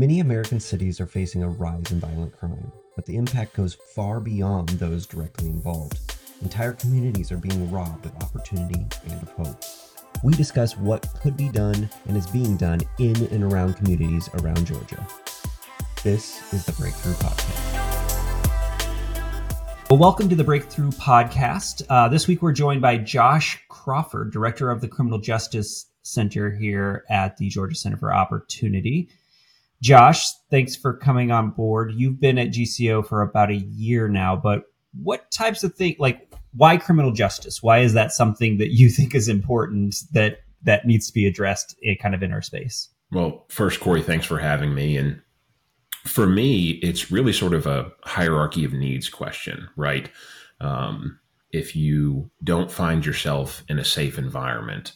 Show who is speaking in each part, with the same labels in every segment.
Speaker 1: Many American cities are facing a rise in violent crime, but the impact goes far beyond those directly involved. Entire communities are being robbed of opportunity and of hope. We discuss what could be done and is being done in and around communities around Georgia. This is the Breakthrough Podcast.
Speaker 2: Well, welcome to the Breakthrough Podcast. Uh, this week we're joined by Josh Crawford, Director of the Criminal Justice Center here at the Georgia Center for Opportunity. Josh, thanks for coming on board. You've been at GCO for about a year now, but what types of things, like why criminal justice? Why is that something that you think is important that that needs to be addressed in kind of in our space?
Speaker 3: Well, first, Corey, thanks for having me. And for me, it's really sort of a hierarchy of needs question, right? Um, if you don't find yourself in a safe environment,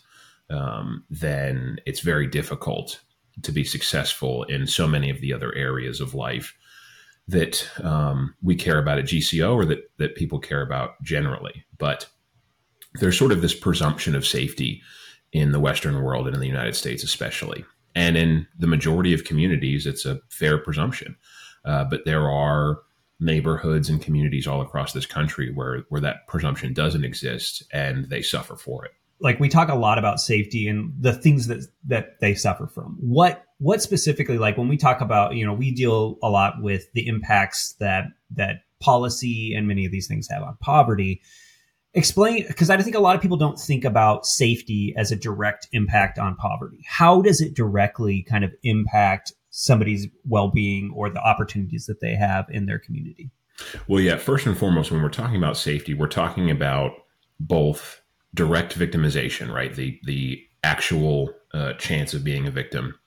Speaker 3: um, then it's very difficult to be successful in so many of the other areas of life that um, we care about at GCO or that that people care about generally. But there's sort of this presumption of safety in the Western world and in the United States, especially, and in the majority of communities, it's a fair presumption. Uh, but there are neighborhoods and communities all across this country where where that presumption doesn't exist, and they suffer for it
Speaker 2: like we talk a lot about safety and the things that that they suffer from. What what specifically like when we talk about, you know, we deal a lot with the impacts that that policy and many of these things have on poverty. Explain because I think a lot of people don't think about safety as a direct impact on poverty. How does it directly kind of impact somebody's well-being or the opportunities that they have in their community?
Speaker 3: Well, yeah, first and foremost when we're talking about safety, we're talking about both direct victimization, right? The the actual uh, chance of being a victim,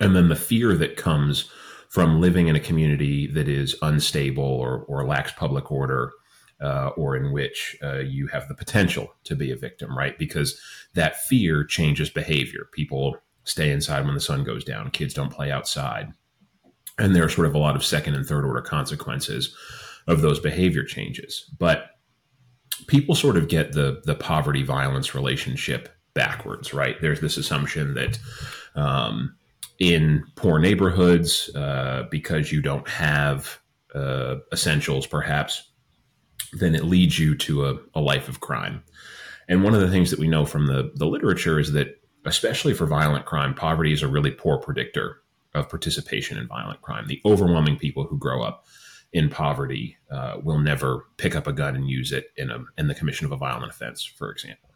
Speaker 3: and then the fear that comes from living in a community that is unstable or or lacks public order. Uh, or in which uh, you have the potential to be a victim, right? Because that fear changes behavior. People stay inside when the sun goes down. Kids don't play outside. And there are sort of a lot of second and third order consequences of those behavior changes. But people sort of get the the poverty violence relationship backwards, right? There's this assumption that um, in poor neighborhoods, uh, because you don't have uh, essentials, perhaps, then it leads you to a, a life of crime. And one of the things that we know from the, the literature is that, especially for violent crime, poverty is a really poor predictor of participation in violent crime. The overwhelming people who grow up in poverty uh, will never pick up a gun and use it in a in the commission of a violent offense, for example.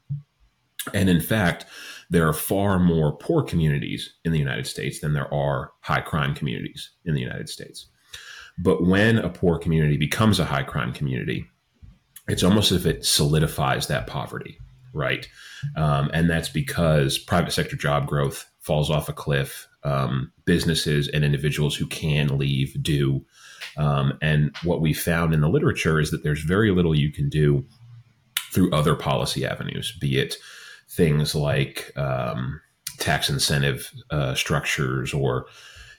Speaker 3: And in fact, there are far more poor communities in the United States than there are high crime communities in the United States. But when a poor community becomes a high crime community, it's almost as if it solidifies that poverty, right? Um, and that's because private sector job growth falls off a cliff. Um, businesses and individuals who can leave do. Um, and what we found in the literature is that there's very little you can do through other policy avenues, be it things like um, tax incentive uh, structures or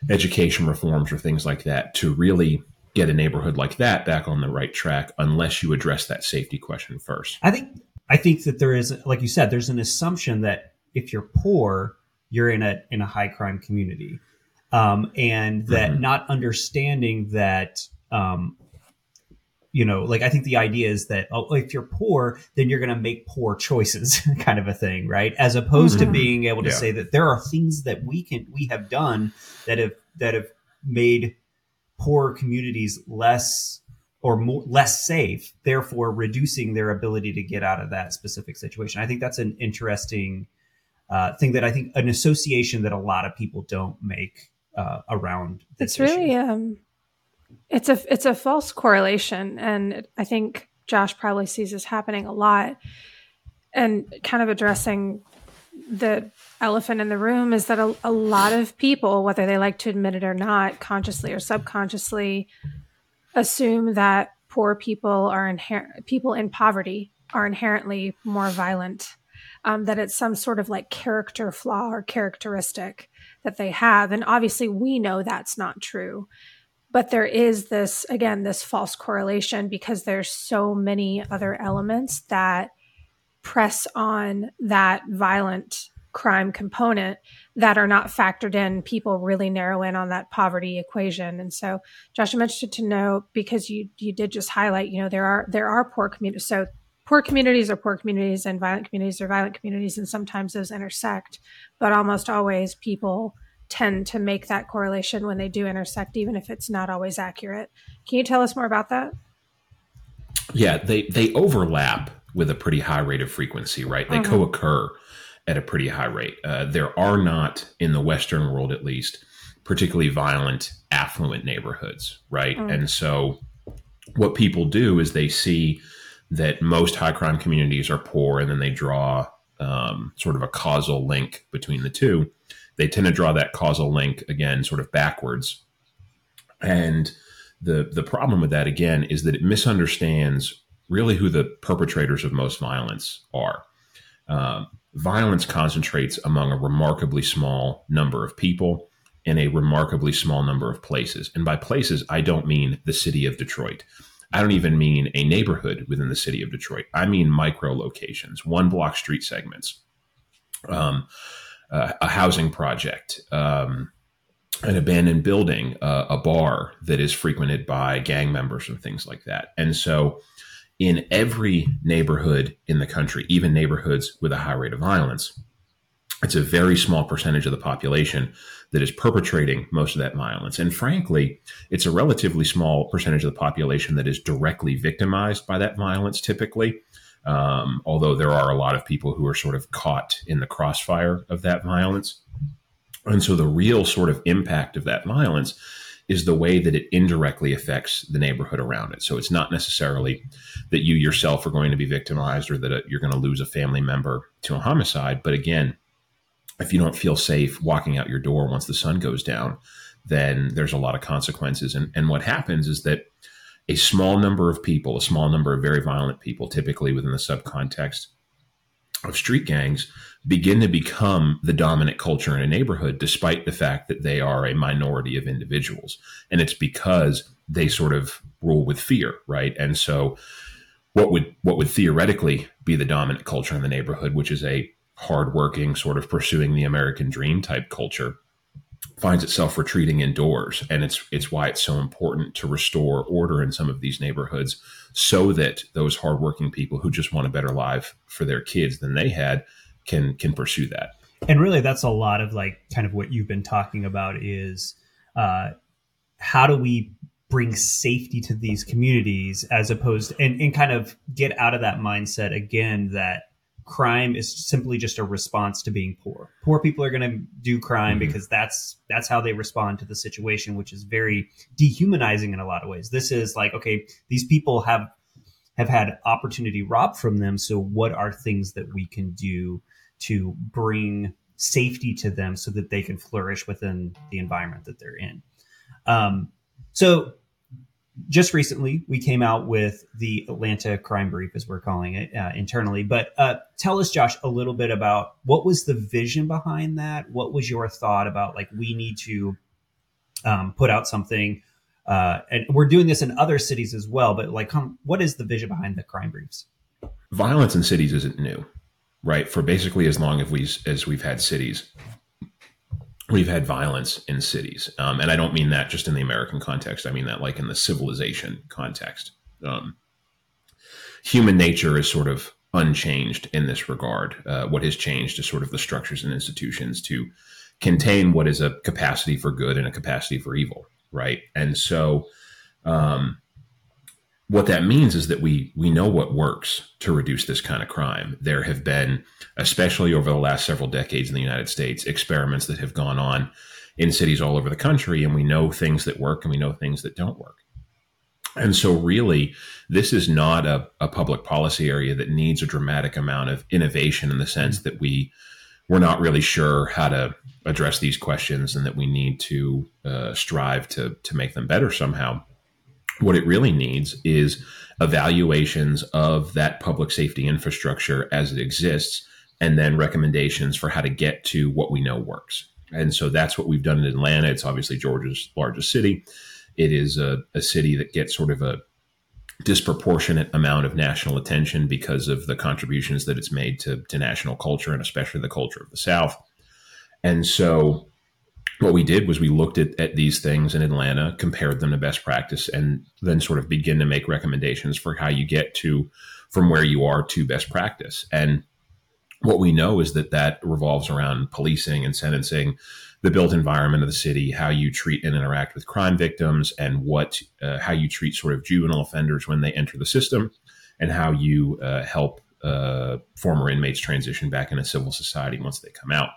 Speaker 3: education reforms or things like that to really get a neighborhood like that back on the right track unless you address that safety question first.
Speaker 2: I think I think that there is like you said there's an assumption that if you're poor you're in a in a high crime community um, and that mm-hmm. not understanding that um, you know like i think the idea is that oh, if you're poor then you're going to make poor choices kind of a thing right as opposed mm-hmm. to being able to yeah. say that there are things that we can we have done that have that have made poor communities less or more, less safe therefore reducing their ability to get out of that specific situation i think that's an interesting uh, thing that i think an association that a lot of people don't make uh, around
Speaker 4: it's really um it's a it's a false correlation and i think josh probably sees this happening a lot. And kind of addressing the elephant in the room is that a, a lot of people whether they like to admit it or not consciously or subconsciously assume that poor people are inherent people in poverty are inherently more violent um, that it's some sort of like character flaw or characteristic that they have. And obviously, we know that's not true. But there is this, again, this false correlation because there's so many other elements that press on that violent crime component that are not factored in, people really narrow in on that poverty equation. And so, Josh, I'm interested to know because you you did just highlight, you know, there are there are poor communities. So poor communities are poor communities, and violent communities are violent communities, and sometimes those intersect. But almost always, people tend to make that correlation when they do intersect, even if it's not always accurate. Can you tell us more about that?
Speaker 3: Yeah, they they overlap with a pretty high rate of frequency, right? They mm-hmm. co-occur at a pretty high rate. Uh, there are not, in the Western world at least, particularly violent, affluent neighborhoods, right? Mm. And so, what people do is they see that most high crime communities are poor, and then they draw um, sort of a causal link between the two. They tend to draw that causal link again, sort of backwards. And the the problem with that again is that it misunderstands really who the perpetrators of most violence are. Um, violence concentrates among a remarkably small number of people in a remarkably small number of places. And by places, I don't mean the city of Detroit. I don't even mean a neighborhood within the city of Detroit. I mean micro locations, one block street segments, um, uh, a housing project, um, an abandoned building, uh, a bar that is frequented by gang members and things like that. And so in every neighborhood in the country, even neighborhoods with a high rate of violence. It's a very small percentage of the population that is perpetrating most of that violence. And frankly, it's a relatively small percentage of the population that is directly victimized by that violence typically. Um, although there are a lot of people who are sort of caught in the crossfire of that violence. And so the real sort of impact of that violence is the way that it indirectly affects the neighborhood around it. So it's not necessarily that you yourself are going to be victimized or that you're going to lose a family member to a homicide. But again, if you don't feel safe walking out your door once the sun goes down, then there's a lot of consequences. And, and what happens is that a small number of people, a small number of very violent people, typically within the subcontext of street gangs, begin to become the dominant culture in a neighborhood, despite the fact that they are a minority of individuals. And it's because they sort of rule with fear, right? And so, what would what would theoretically be the dominant culture in the neighborhood, which is a hardworking, sort of pursuing the American dream type culture, finds itself retreating indoors, and it's it's why it's so important to restore order in some of these neighborhoods, so that those hardworking people who just want a better life for their kids than they had can can pursue that.
Speaker 2: And really, that's a lot of like kind of what you've been talking about is uh, how do we bring safety to these communities as opposed and, and kind of get out of that mindset again that crime is simply just a response to being poor. Poor people are going to do crime mm-hmm. because that's that's how they respond to the situation, which is very dehumanizing in a lot of ways. This is like, okay, these people have have had opportunity robbed from them, so what are things that we can do to bring safety to them so that they can flourish within the environment that they're in. Um, so just recently we came out with the atlanta crime brief as we're calling it uh, internally. But uh, tell us josh a little bit about what was the vision behind that? What was your thought about like we need to um, put out something uh, and we're doing this in other cities as well but like what is the vision behind the crime briefs?
Speaker 3: Violence in cities isn't new right? For basically as long as we as we've had cities, we've had violence in cities, um, and I don't mean that just in the American context. I mean that like in the civilization context. Um, human nature is sort of unchanged in this regard. Uh, what has changed is sort of the structures and institutions to contain what is a capacity for good and a capacity for evil, right? And so. Um, what that means is that we we know what works to reduce this kind of crime. There have been, especially over the last several decades in the United States, experiments that have gone on in cities all over the country, and we know things that work and we know things that don't work. And so, really, this is not a, a public policy area that needs a dramatic amount of innovation in the sense that we we're not really sure how to address these questions and that we need to uh, strive to to make them better somehow what it really needs is evaluations of that public safety infrastructure as it exists, and then recommendations for how to get to what we know works. And so that's what we've done in Atlanta. It's obviously Georgia's largest city. It is a, a city that gets sort of a disproportionate amount of national attention because of the contributions that it's made to, to national culture and especially the culture of the South. And so what we did was we looked at, at these things in Atlanta, compared them to best practice, and then sort of begin to make recommendations for how you get to from where you are to best practice. And what we know is that that revolves around policing and sentencing, the built environment of the city, how you treat and interact with crime victims, and what uh, how you treat sort of juvenile offenders when they enter the system, and how you uh, help uh, former inmates transition back into civil society once they come out.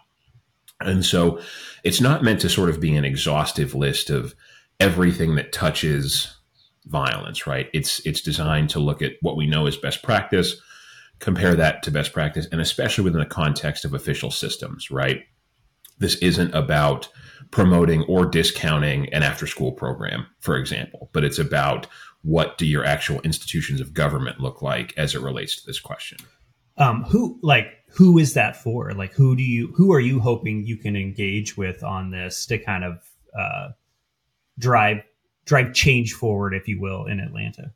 Speaker 3: And so it's not meant to sort of be an exhaustive list of everything that touches violence, right? It's it's designed to look at what we know is best practice, compare that to best practice, and especially within the context of official systems, right? This isn't about promoting or discounting an after school program, for example, but it's about what do your actual institutions of government look like as it relates to this question.
Speaker 2: Um, who like who is that for? Like, who do you, who are you hoping you can engage with on this to kind of uh, drive drive change forward, if you will, in Atlanta?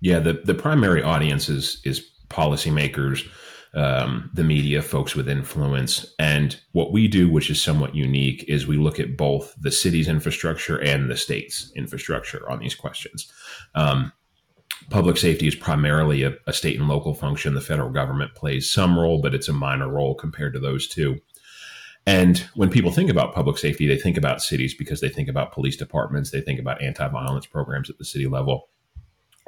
Speaker 3: Yeah, the the primary audience is is policymakers, um, the media, folks with influence, and what we do, which is somewhat unique, is we look at both the city's infrastructure and the state's infrastructure on these questions. Um, public safety is primarily a, a, state and local function. The federal government plays some role, but it's a minor role compared to those two. And when people think about public safety, they think about cities because they think about police departments, they think about anti violence programs at the city level.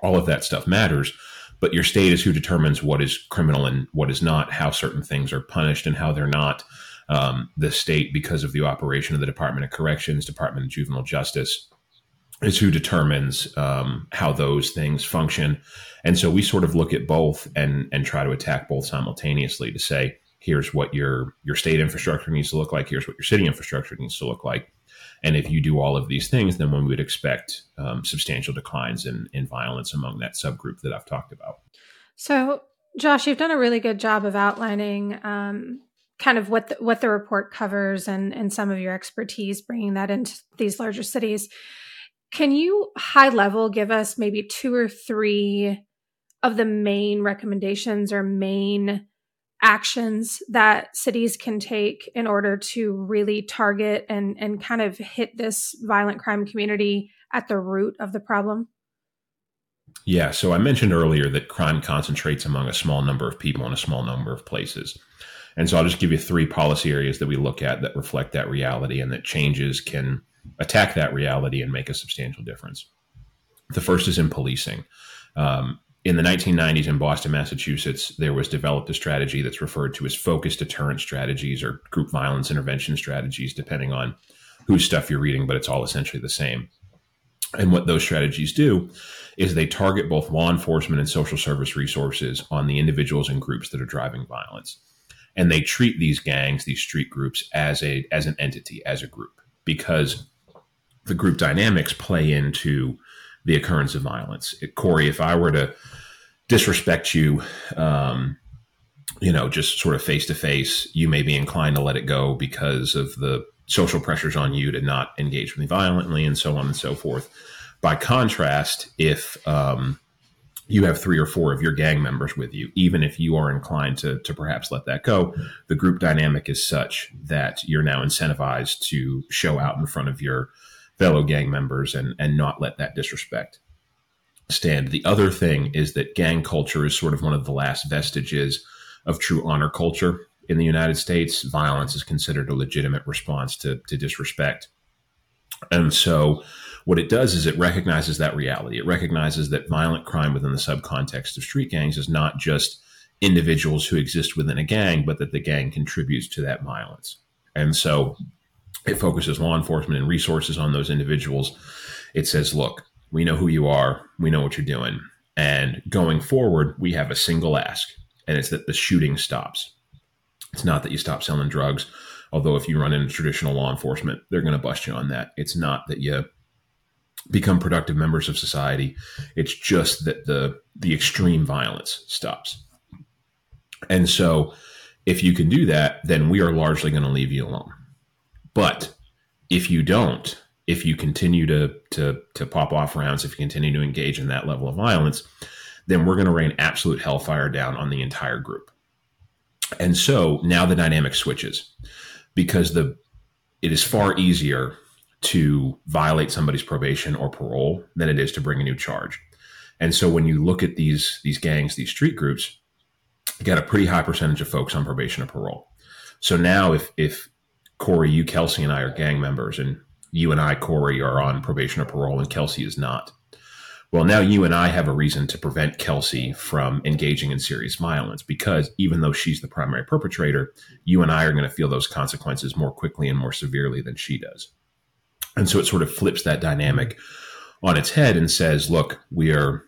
Speaker 3: All of that stuff matters. But your state is who determines what is criminal and what is not, how certain things are punished and how they're not. Um, the state, because of the operation of the Department of Corrections, Department of Juvenile Justice, is who determines um, how those things function. And so we sort of look at both and and try to attack both simultaneously to say, here's what your your state infrastructure needs to look like, here's what your city infrastructure needs to look like. And if you do all of these things, then one would expect um, substantial declines in, in violence among that subgroup that I've talked about.
Speaker 4: So, Josh, you've done a really good job of outlining um, kind of what the, what the report covers and, and some of your expertise, bringing that into these larger cities. Can you high level give us maybe two or three of the main recommendations or main actions that cities can take in order to really target and, and kind of hit this violent crime community at the root of the problem?
Speaker 3: Yeah, so I mentioned earlier that crime concentrates among a small number of people in a small number of places. And so I'll just give you three policy areas that we look at that reflect that reality and that changes can attack that reality and make a substantial difference. The first is in policing. Um, in the 1990s in Boston, Massachusetts, there was developed a strategy that's referred to as focused deterrent strategies or group violence intervention strategies, depending on whose stuff you're reading, but it's all essentially the same. And what those strategies do is they target both law enforcement and social service resources on the individuals and groups that are driving violence. And they treat these gangs, these street groups, as a as an entity, as a group, because the group dynamics play into the occurrence of violence. It, Corey, if I were to disrespect you, um, you know, just sort of face to face, you may be inclined to let it go because of the social pressures on you to not engage with me violently and so on and so forth. By contrast, if um, you have three or four of your gang members with you, even if you are inclined to, to perhaps let that go, the group dynamic is such that you're now incentivized to show out in front of your fellow gang members and and not let that disrespect stand. The other thing is that gang culture is sort of one of the last vestiges of true honor culture in the United States. Violence is considered a legitimate response to, to disrespect. And so what it does is it recognizes that reality. It recognizes that violent crime within the subcontext of street gangs is not just individuals who exist within a gang, but that the gang contributes to that violence. And so it focuses law enforcement and resources on those individuals. It says, look, we know who you are, we know what you're doing. And going forward, we have a single ask, and it's that the shooting stops. It's not that you stop selling drugs, although if you run into traditional law enforcement, they're going to bust you on that. It's not that you become productive members of society. It's just that the the extreme violence stops. And so if you can do that, then we are largely going to leave you alone. But if you don't, if you continue to to to pop off rounds, if you continue to engage in that level of violence, then we're going to rain absolute hellfire down on the entire group. And so now the dynamic switches because the it is far easier to violate somebody's probation or parole than it is to bring a new charge. And so when you look at these these gangs, these street groups, you got a pretty high percentage of folks on probation or parole. So now if if Corey, you, Kelsey, and I are gang members, and you and I, Corey, are on probation or parole, and Kelsey is not. Well, now you and I have a reason to prevent Kelsey from engaging in serious violence because even though she's the primary perpetrator, you and I are going to feel those consequences more quickly and more severely than she does. And so it sort of flips that dynamic on its head and says, look, we are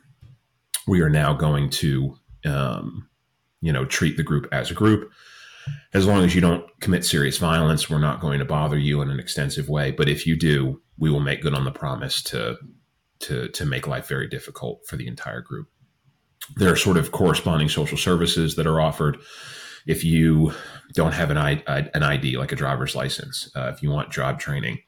Speaker 3: we are now going to um, you know treat the group as a group. As long as you don't commit serious violence we're not going to bother you in an extensive way. But if you do we will make good on the promise to to to make life very difficult for the entire group. There are sort of corresponding social services that are offered. If you don't have an, I, an ID like a driver's license uh, if you want job training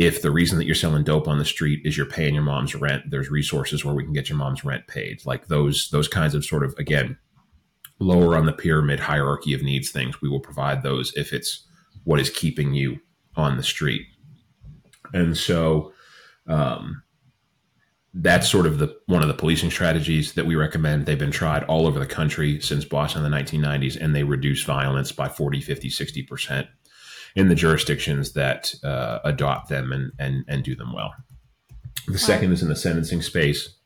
Speaker 3: if the reason that you're selling dope on the street is you're paying your mom's rent there's resources where we can get your mom's rent paid like those those kinds of sort of again lower on the pyramid hierarchy of needs things, we will provide those if it's what is keeping you on the street. And so um, that's sort of the one of the policing strategies that we recommend. They've been tried all over the country since Boston in the 1990s, and they reduce violence by 40, 50, 60% in the jurisdictions that uh, adopt them and, and, and do them well. The second is in the sentencing space.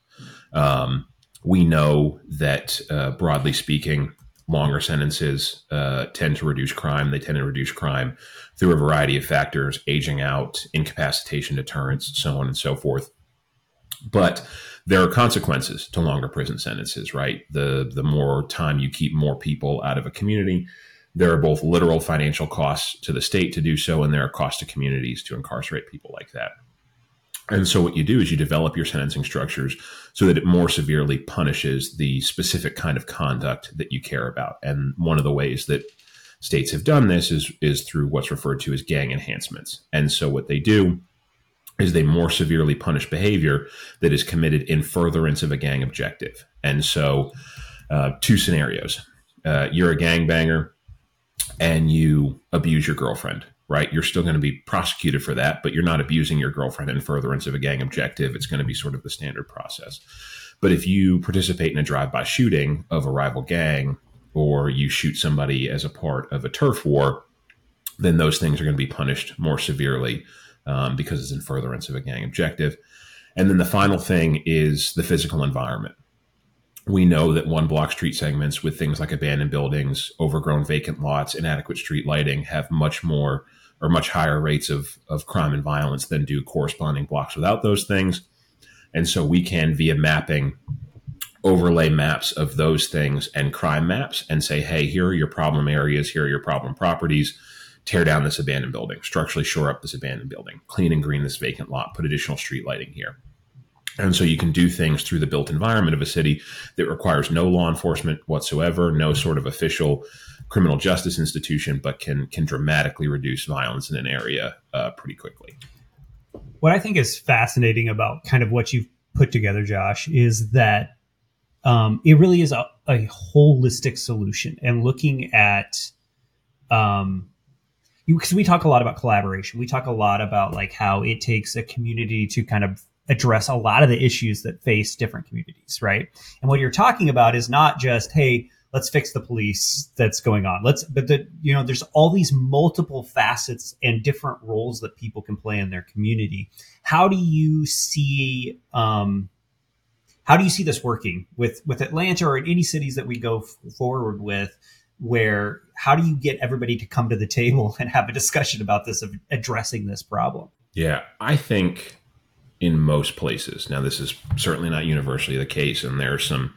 Speaker 3: Um, we know that uh, broadly speaking, longer sentences uh, tend to reduce crime. They tend to reduce crime through a variety of factors aging out, incapacitation deterrence, so on and so forth. But there are consequences to longer prison sentences, right? The, the more time you keep more people out of a community, there are both literal financial costs to the state to do so, and there are costs to communities to incarcerate people like that. And so what you do is you develop your sentencing structures so that it more severely punishes the specific kind of conduct that you care about. And one of the ways that states have done this is is through what's referred to as gang enhancements. And so what they do is they more severely punish behavior that is committed in furtherance of a gang objective. And so uh, two scenarios. Uh, you're a gangbanger and you abuse your girlfriend right? You're still going to be prosecuted for that, but you're not abusing your girlfriend in furtherance of a gang objective. It's going to be sort of the standard process. But if you participate in a drive-by shooting of a rival gang, or you shoot somebody as a part of a turf war, then those things are going to be punished more severely um, because it's in furtherance of a gang objective. And then the final thing is the physical environment. We know that one block street segments with things like abandoned buildings, overgrown vacant lots, inadequate street lighting have much more or much higher rates of, of crime and violence than do corresponding blocks without those things. And so we can, via mapping, overlay maps of those things and crime maps and say, hey, here are your problem areas, here are your problem properties. Tear down this abandoned building, structurally shore up this abandoned building, clean and green this vacant lot, put additional street lighting here. And so you can do things through the built environment of a city that requires no law enforcement whatsoever, no sort of official criminal justice institution, but can can dramatically reduce violence in an area uh, pretty quickly.
Speaker 2: What I think is fascinating about kind of what you've put together, Josh, is that um, it really is a, a, holistic solution and looking at um, because we talk a lot about collaboration. We talk a lot about like how it takes a community to kind of address a lot of the issues that face different communities, right? And what you're talking about is not just, hey, let's fix the police that's going on. Let's, but the, you know, there's all these multiple facets and different roles that people can play in their community. How do you see, um, how do you see this working with with Atlanta or in any cities that we go f- forward with? Where how do you get everybody to come to the table and have a discussion about this of addressing this problem?
Speaker 3: Yeah, I think in most places. Now, this is certainly not universally the case, and there are some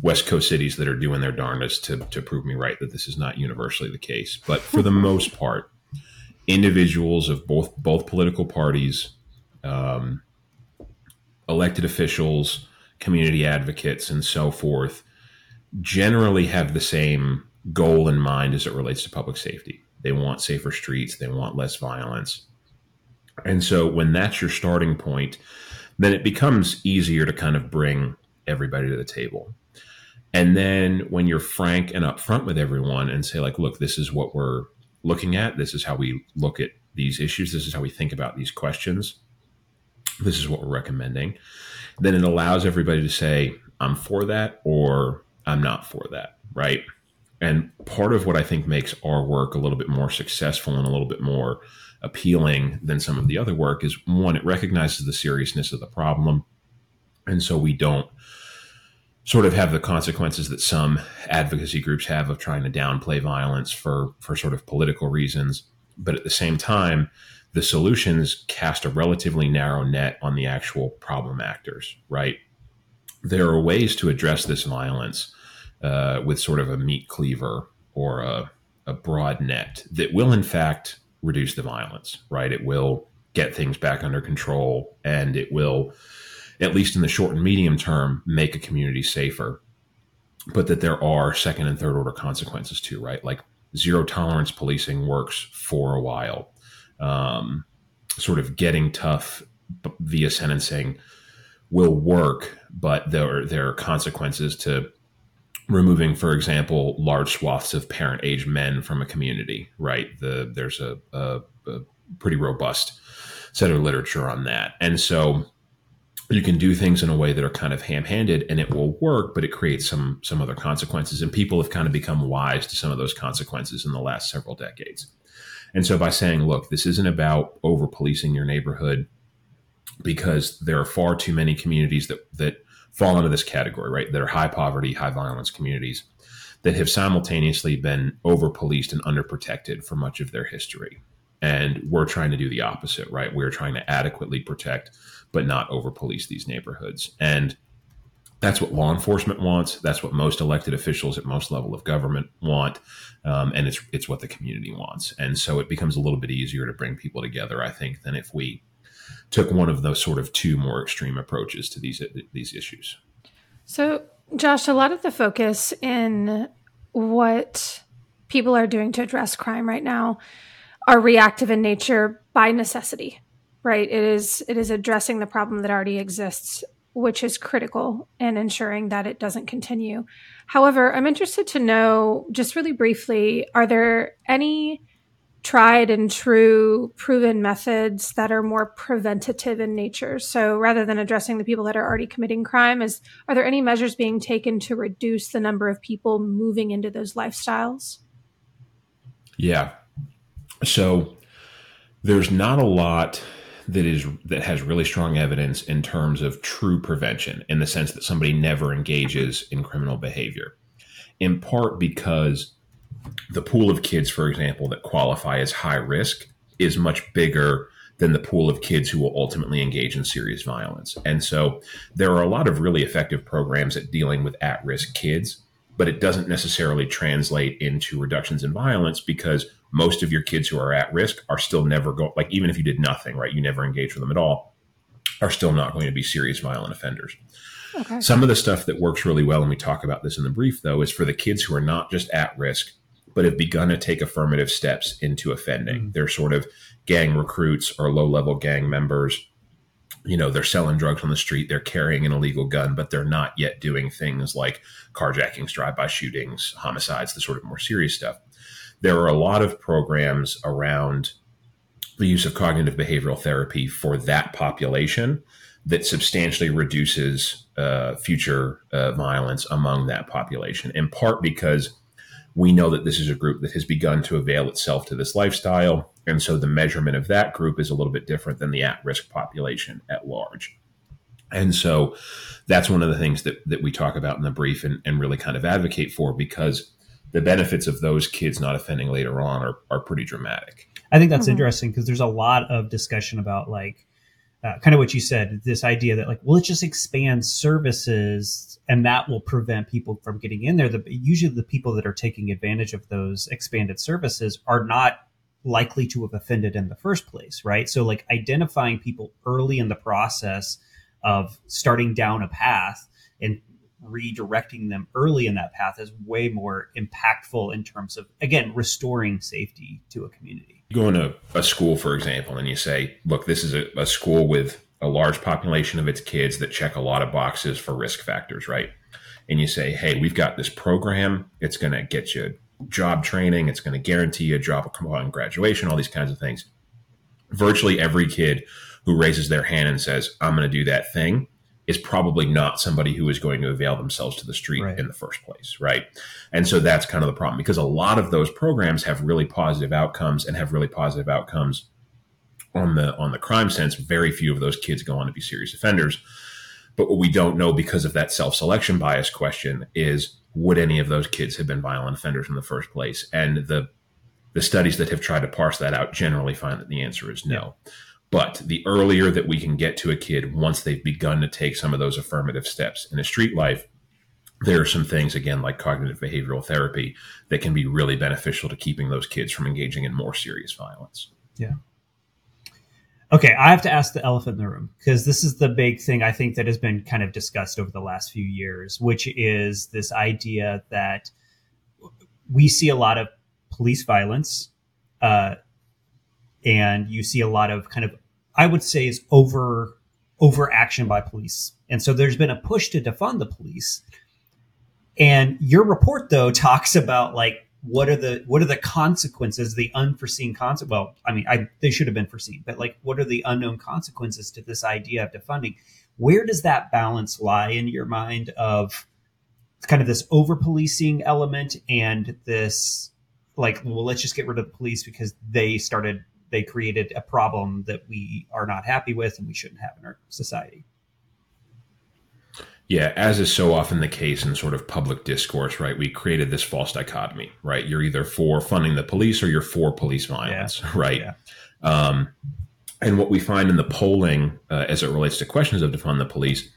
Speaker 3: West Coast cities that are doing their darndest to, to prove me right that this is not universally the case. But for the most part, individuals of both both political parties, um, elected officials, community advocates, and so forth, generally have the same goal in mind as it relates to public safety. They want safer streets. They want less violence. And so when that's your starting point, then it becomes easier to kind of bring everybody to the table. And then when you're frank and upfront with everyone and say, like, look, this is what we're looking at, this is how we look at these issues, this is how we think about these questions, this is what we're recommending, then it allows everybody to say, I'm for that or I'm not for that, right? And part of what I think makes our work a little bit more successful and a little bit more appealing than some of the other work is one, it recognizes the seriousness of the problem. And so we don't sort of have the consequences that some advocacy groups have of trying to downplay violence for for sort of political reasons but at the same time the solutions cast a relatively narrow net on the actual problem actors right there are ways to address this violence uh, with sort of a meat cleaver or a, a broad net that will in fact reduce the violence right it will get things back under control and it will at least in the short and medium term, make a community safer. But that there are second and third order consequences too, right? Like zero tolerance policing works for a while. Um, sort of getting tough via sentencing will work, but there are, there are consequences to removing, for example, large swaths of parent age men from a community, right? The, there's a, a, a pretty robust set of literature on that. And so you can do things in a way that are kind of ham-handed and it will work but it creates some some other consequences and people have kind of become wise to some of those consequences in the last several decades and so by saying look this isn't about over policing your neighborhood because there are far too many communities that that fall into this category right that are high poverty high violence communities that have simultaneously been over policed and underprotected for much of their history and we're trying to do the opposite right we're trying to adequately protect but not over police these neighborhoods. And that's what law enforcement wants. That's what most elected officials at most level of government want, um, and it's it's what the community wants. And so it becomes a little bit easier to bring people together, I think, than if we took one of those sort of two more extreme approaches to these these issues.
Speaker 4: So, Josh, a lot of the focus in what people are doing to address crime right now are reactive in nature by necessity right it is it is addressing the problem that already exists which is critical in ensuring that it doesn't continue however i'm interested to know just really briefly are there any tried and true proven methods that are more preventative in nature. So rather than addressing the people that are already committing crime is are there any measures being taken to reduce the number of people moving into those lifestyles?
Speaker 3: Yeah. So there's not a lot that is that has really strong evidence in terms of true prevention in the sense that somebody never engages in criminal behavior. In part because the pool of kids for example that qualify as high risk is much bigger than the pool of kids who will ultimately engage in serious violence and so there are a lot of really effective programs at dealing with at-risk kids but it doesn't necessarily translate into reductions in violence because most of your kids who are at risk are still never going like even if you did nothing right you never engage with them at all are still not going to be serious violent offenders okay. some of the stuff that works really well and we talk about this in the brief though is for the kids who are not just at risk but have begun to take affirmative steps into offending. Mm-hmm. they're sort of gang recruits or low level gang members. You know they're selling drugs on the street they're carrying an illegal gun but they're not yet doing things like carjackings drive-by shootings homicides the sort of more serious stuff. There are a lot of programs around the use of cognitive behavioral therapy for that population that substantially reduces uh, future uh, violence among that population, in part because we know that this is a group that has begun to avail itself to this lifestyle. And so the measurement of that group is a little bit different than the at risk population at large. And so that's one of the things that, that we talk about in the brief and, and really kind of advocate for because the benefits of those kids not offending later on are, are pretty dramatic.
Speaker 2: I think that's mm-hmm. interesting because there's a lot of discussion about like uh, kind of what you said, this idea that like, well, let's just expand services and that will prevent people from getting in there. The, usually the people that are taking advantage of those expanded services are not likely to have offended in the first place, right? So like identifying people early in the process of starting down a path and redirecting them early in that path is way more impactful in terms of again restoring safety to a community.
Speaker 3: You go into a school for example and you say look this is a, a school with a large population of its kids that check a lot of boxes for risk factors right? And you say hey we've got this program. It's going to get you job training. It's going to guarantee you a job upon graduation all these kinds of things. Virtually every kid who raises their hand and says i'm going to do that thing is probably not somebody who is going to avail themselves to the street right. in the first place, right? And so that's kind of the problem because a lot of those programs have really positive outcomes and have really positive outcomes on the on the crime sense. Very few of those kids go on to be serious offenders. But what we don't know because of that self-selection bias question is would any of those kids have been violent offenders in the first place? And the the studies that have tried to parse that out generally find that the answer is no. Yeah. But the earlier that we can get to a kid once they've begun to take some of those affirmative steps in a street life, there are some things, again, like cognitive behavioral therapy, that can be really beneficial to keeping those kids from engaging in more serious violence.
Speaker 2: Yeah. Okay, I have to ask the elephant in the room because this is the big thing I think that has been kind of discussed over the last few years, which is this idea that we see a lot of police violence, uh, and you see a lot of kind of I would say is over overaction by police. And so there's been a push to defund the police. And your report though talks about like what are the what are the consequences, the unforeseen consequences? Well, I mean, I, they should have been foreseen, but like what are the unknown consequences to this idea of defunding? Where does that balance lie in your mind of kind of this over policing element and this like, well, let's just get rid of the police because they started they created a problem that we are not happy with and we shouldn't have in our society.
Speaker 3: Yeah, as is so often the case in sort of public discourse, right? We created this false dichotomy, right? You're either for funding the police or you're for police violence, yeah. right? Yeah. Um, and what we find in the polling uh, as it relates to questions of defund the police,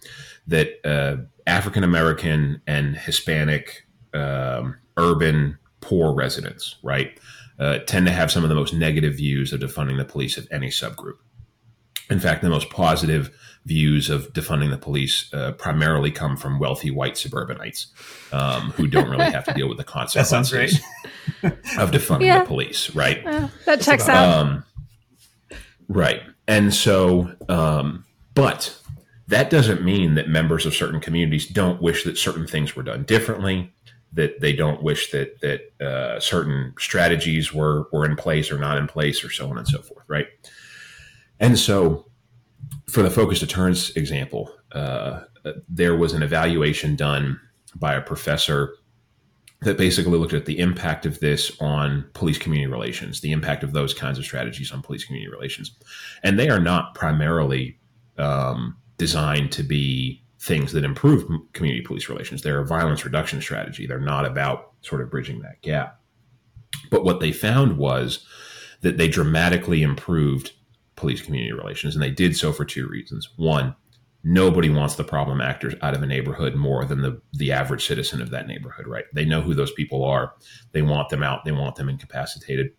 Speaker 3: that uh, African American and Hispanic um, urban poor residents, right, uh, tend to have some of the most negative views of defunding the police of any subgroup. In fact, the most positive views of defunding the police uh, primarily come from wealthy white suburbanites um, who don't really have to deal with the consequences of defunding yeah. the police, right?
Speaker 4: Uh, that checks out. Um,
Speaker 3: right. And so, um, but that doesn't mean that members of certain communities don't wish that certain things were done differently that they don't wish that that uh, certain strategies were were in place or not in place or so on and so forth, right? And so, for the focus deterrence example, uh, there was an evaluation done by a professor that basically looked at the impact of this on police community relations, the impact of those kinds of strategies on police community relations, and they are not primarily um, designed to be things that improve community police relations. They're a violence reduction strategy. They're not about sort of bridging that gap. But what they found was that they dramatically improved police community relations, and they did so for two reasons. One, nobody wants the problem actors out of a neighborhood more than the the average citizen of that neighborhood, right? They know who those people are. They want them out. They want them incapacitated.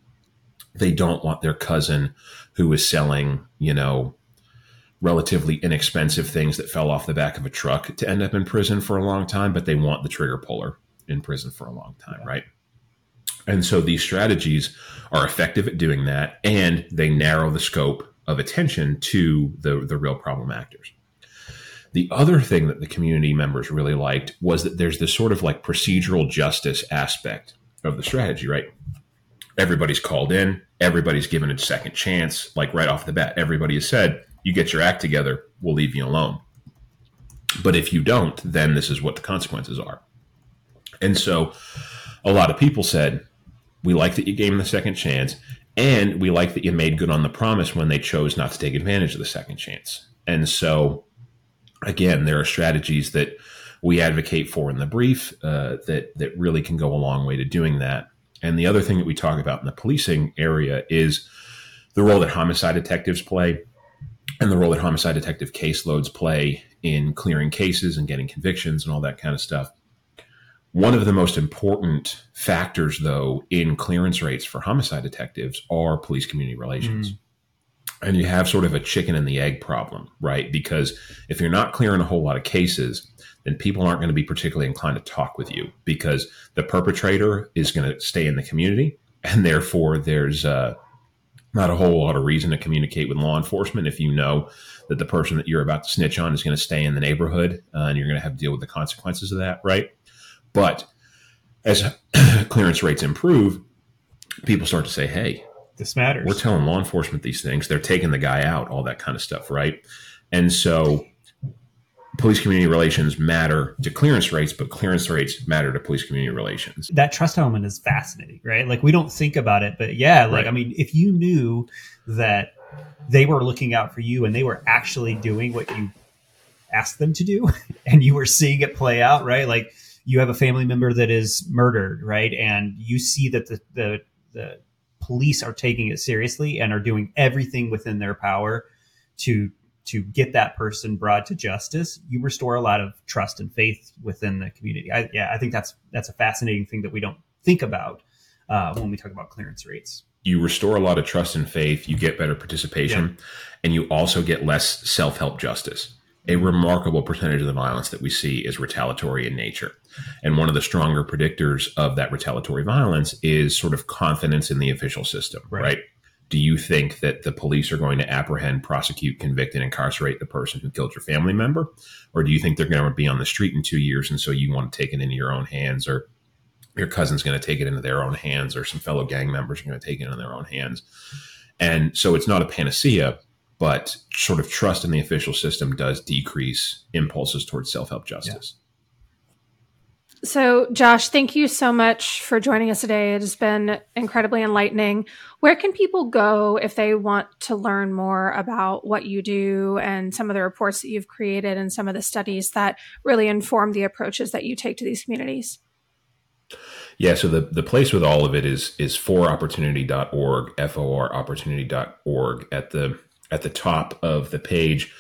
Speaker 3: They don't want their cousin who is selling, you know, relatively inexpensive things that fell off the back of a truck to end up in prison for a long time, but they want the trigger puller in prison for a long time, yeah. right? And so these strategies are effective at doing that, and they narrow the scope of attention to the, the real problem actors. The other thing that the community members really liked was that there's this sort of like procedural justice aspect of the strategy, right? Everybody's called in, everybody's given a second chance, like right off the bat. Everybody has said, you get your act together, we'll leave you alone. But if you don't, then this is what the consequences are. And so a lot of people said, we like that you gave them the second chance, and we like that you made good on the promise when they chose not to take advantage of the second chance. And so, again, there are strategies that we advocate for in the brief uh, that that really can go a long way to doing that. And the other thing that we talk about in the policing area is the role that homicide detectives play and the role that homicide detective caseloads play in clearing cases and getting convictions and all that kind of stuff. One of the most important factors, though, in clearance rates for homicide detectives are police community relations. Mm. And you have sort of a chicken and the egg problem, right? Because if you're not clearing a whole lot of cases, then people aren't going to be particularly inclined to talk with you because the perpetrator is going to stay in the community, and therefore there's uh, not a whole lot of reason to communicate with law enforcement if you know that the person that you're about to snitch on is going to stay in the neighborhood uh, and you're going to have to deal with the consequences of that, right? But as clearance rates improve, people start to say, hey,
Speaker 2: this matters.
Speaker 3: We're telling law enforcement these things. They're taking the guy out, all that kind of stuff, right? And so police community relations matter to clearance rates, but clearance rates matter to police community relations.
Speaker 2: That trust element is fascinating, right? Like we don't think about it, but yeah, like right. I mean, if you knew that they were looking out for you and they were actually doing what you asked them to do and you were seeing it play out, right? Like you have a family member that is murdered, right? And you see that the the, the police are taking it seriously and are doing everything within their power to to get that person brought to justice, you restore a lot of trust and faith within the community. I, yeah, I think that's that's a fascinating thing that we don't think about uh, when we talk about clearance rates.
Speaker 3: You restore a lot of trust and faith. You get better participation, yeah. and you also get less self help justice. A remarkable percentage of the violence that we see is retaliatory in nature. And one of the stronger predictors of that retaliatory violence is sort of confidence in the official system, right? right? Do you think that the police are going to apprehend, prosecute, convict, and incarcerate the person who killed your family member? Or do you think they're going to be on the street in two years and so you want to take it into your own hands or your cousin's going to take it into their own hands or some fellow gang members are going to take it into their own hands? And so it's not a panacea, but sort of trust in the official system does decrease impulses towards self help justice. Yeah.
Speaker 4: So, Josh, thank you so much for joining us today. It has been incredibly enlightening. Where can people go if they want to learn more about what you do and some of the reports that you've created and some of the studies that really inform the approaches that you take to these communities?
Speaker 3: Yeah, so the, the place with all of it is is foropportunity.org, F-O-R opportunity.org. At the at the top of the page,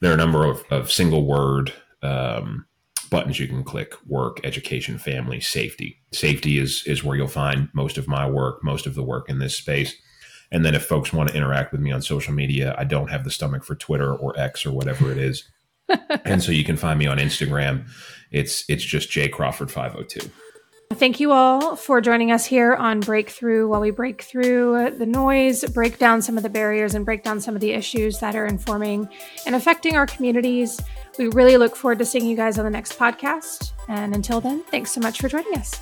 Speaker 3: there are a number of, of single word um, buttons you can click work education family safety. Safety is is where you'll find most of my work most of the work in this space. And then if folks want to interact with me on social media i don't have the stomach for twitter or x or whatever it is. And so you can find me on instagram. It's it's just j crawford 502
Speaker 4: Thank you all for joining us here on Breakthrough while we break through the noise, break down some of the barriers, and break down some of the issues that are informing and affecting our communities. We really look forward to seeing you guys on the next podcast. And until then, thanks so much for joining us.